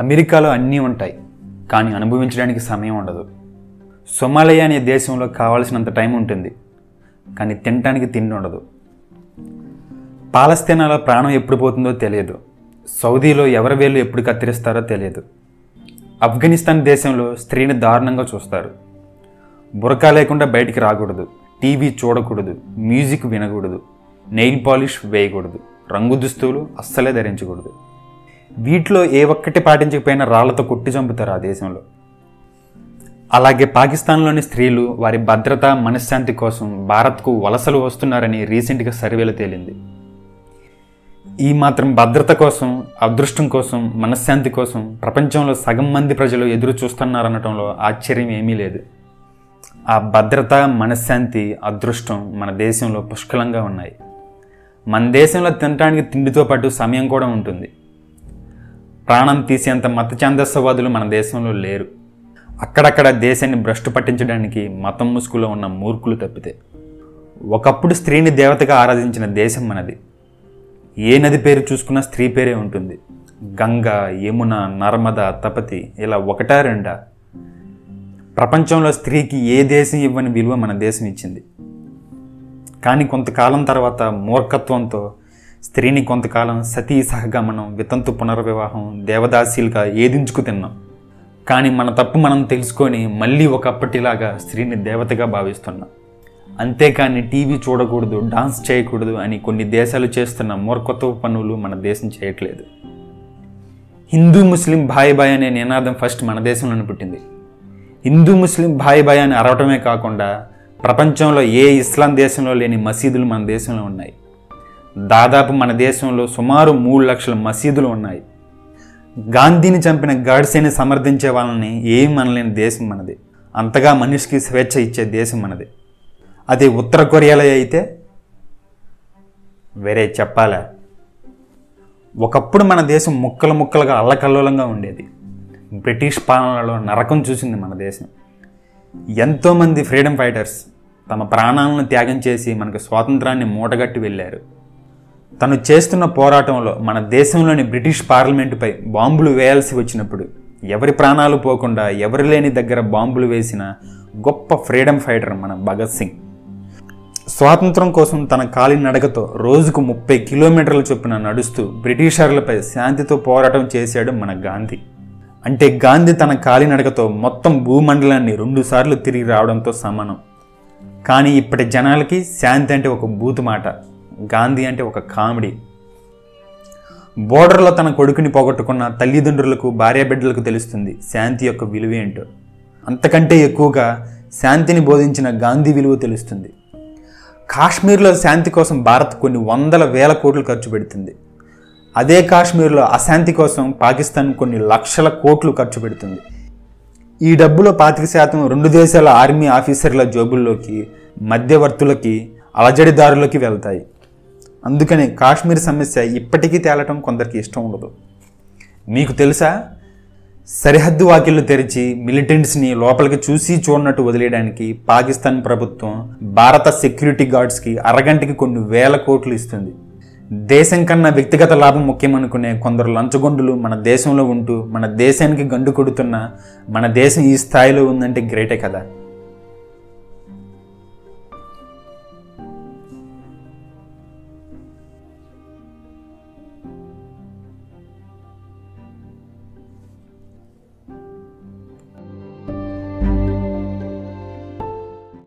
అమెరికాలో అన్నీ ఉంటాయి కానీ అనుభవించడానికి సమయం ఉండదు. సొమాలియా అనే దేశంలో కావాల్సినంత టైం ఉంటుంది కానీ తినడానికి తిండి ఉండదు. పాలస్తీనాలో ప్రాణం ఎప్పుడు పోతుందో తెలియదు సౌదీలో ఎవరి వేళ్ళు ఎప్పుడు కత్తిరిస్తారో తెలియదు. ఆఫ్ఘనిస్తాన్ దేశంలో స్త్రీని దారుణంగా చూస్తారు. బురకా లేకుండా బయటికి రాకూడదు టీవీ చూడకూడదు మ్యూజిక్ వినకూడదు నెయిల్ పాలిష్ వేయకూడదు రంగు దుస్తువులు అస్సలే ధరించకూడదు. వీటిలో ఏ ఒక్కటి పాటించకపోయినా రాళ్ళతో కొట్టి చంపుతారు ఆ దేశంలో. అలాగే పాకిస్తాన్లోని స్త్రీలు వారి భద్రత మనశ్శాంతి కోసం భారత్కు వలసలు వస్తున్నారని రీసెంట్గా సర్వేలో తేలింది. ఈ మాత్రం భద్రత కోసం అదృష్టం కోసం మనశ్శాంతి కోసం ప్రపంచంలో సగం మంది ప్రజలు ఎదురు చూస్తున్నారనటంలో ఆశ్చర్యం ఏమీ లేదు. ఆ భద్రత మనశ్శాంతి అదృష్టం మన దేశంలో పుష్కలంగా ఉన్నాయి. మన దేశంలో తినడానికి తిండితో పాటు సమయం కూడా ఉంటుంది. ప్రాణం తీసేంత మత ఛాందస్సవాదులు మన దేశంలో లేరు. అక్కడక్కడ దేశాన్ని భ్రష్టు పట్టించడానికి మతం ముసుగులో ఉన్న మూర్ఖులు తప్పితే. ఒకప్పుడు స్త్రీని దేవతగా ఆరాధించిన దేశం మనది. ఏ నది పేరు చూసుకున్నా స్త్రీ పేరే ఉంటుంది. గంగ యమున నర్మద తపతి ఇలా ఒకటా రెండా? ప్రపంచంలో స్త్రీకి ఏ దేశం ఇవ్వని విలువ మన దేశం ఇచ్చింది. కానీ కొంతకాలం తర్వాత మూర్ఖత్వంతో స్త్రీని కొంతకాలం సతీ సహగమనం వితంతు పునర్వివాహం దేవదాసీలుగా ఏదించుకు తిన్నాం. కానీ మన తప్పు మనం తెలుసుకొని మళ్ళీ ఒకప్పటిలాగా స్త్రీని దేవతగా భావిస్తున్నాం. అంతేకాని టీవీ చూడకూడదు డాన్స్ చేయకూడదు అని కొన్ని దేశాలు చేస్తున్న మూర్ఖత్వ పనులు మన దేశం చేయట్లేదు. హిందూ ముస్లిం భాయ్ భాయ్ అనే నినాదం ఫస్ట్ మన దేశంలోనే పుట్టింది. హిందూ ముస్లిం భాయ్ భాయ్ అని అరవటమే కాకుండా ప్రపంచంలో ఏ ఇస్లాం దేశంలో లేని మసీదులు మన దేశంలో ఉన్నాయి. దాదాపు మన దేశంలో సుమారు మూడు లక్షల మసీదులు ఉన్నాయి. గాంధీని చంపిన గాడ్సేని సమర్థించే వాళ్ళని ఏం మనలేని దేశం మనది. అంతగా మనిషికి స్వేచ్ఛ ఇచ్చే దేశం మనది. అది ఉత్తర కొరియాలో అయితే వేరే చెప్పాలా? ఒకప్పుడు మన దేశం ముక్కలు ముక్కలుగా అల్లకల్లోలంగా ఉండేది. బ్రిటిష్ పాలనలో నరకం చూసింది మన దేశం. ఎంతోమంది ఫ్రీడమ్ ఫైటర్స్ తమ ప్రాణాలను త్యాగం చేసి మనకు స్వాతంత్రాన్ని మూటగట్టి వెళ్ళారు. తను చేస్తున్న పోరాటంలో మన దేశంలోని బ్రిటిష్ పార్లమెంటుపై బాంబులు వేయాల్సి వచ్చినప్పుడు ఎవరి ప్రాణాలు పోకుండా ఎవరు లేని దగ్గర బాంబులు వేసిన గొప్ప ఫ్రీడమ్ ఫైటర్ మన భగత్ సింగ్. స్వాతంత్రం కోసం తన కాలి నడకతో రోజుకు ముప్పై కిలోమీటర్ల చొప్పున నడుస్తూ బ్రిటిషర్లపై శాంతితో పోరాటం చేశాడు మన గాంధీ. అంటే గాంధీ తన కాలినడకతో మొత్తం భూమండలాన్ని రెండుసార్లు తిరిగి రావడంతో సమానం. కానీ ఇప్పటి జనాలకి శాంతి అంటే ఒక బూతు మాట గాంధీ అంటే ఒక కామెడీ. బోర్డర్లో తన కొడుకుని పోగొట్టుకున్న తల్లిదండ్రులకు భార్యాబిడ్డలకు తెలుస్తుంది శాంతి యొక్క విలువ ఏంటో. అంతకంటే ఎక్కువగా శాంతిని బోధించిన గాంధీ విలువ తెలుస్తుంది. కాశ్మీర్లో శాంతి కోసం భారత్ కొన్ని వందల వేల కోట్లు ఖర్చు పెడుతుంది. అదే కాశ్మీర్లో అశాంతి కోసం పాకిస్తాన్ కొన్ని లక్షల కోట్లు ఖర్చు పెడుతుంది. ఈ డబ్బులో పాతిక శాతం రెండు దేశాల ఆర్మీ ఆఫీసర్ల జోబుల్లోకి మధ్యవర్తులకి అలజడిదారులకి వెళ్తాయి. అందుకని కాశ్మీర్ సమస్య ఇప్పటికీ తేలటం కొందరికి ఇష్టం ఉండదు. మీకు తెలుసా? సరిహద్దు వాకిళ్ళు తెరిచి మిలిటెంట్స్ని లోపలికి చూసి చూడనట్టు వదిలేయడానికి పాకిస్తాన్ ప్రభుత్వం భారత సెక్యూరిటీ గార్డ్స్కి అరగంటకి కొన్ని వేల కోట్లు ఇస్తుంది. దేశం కన్నా వ్యక్తిగత లాభం ముఖ్యమనుకునే కొందరు లంచగొండులు మన దేశంలో ఉంటూ మన దేశానికి గండు కొడుతున్న మన దేశం ఈ స్థాయిలో ఉందంటే గ్రేటే కదా.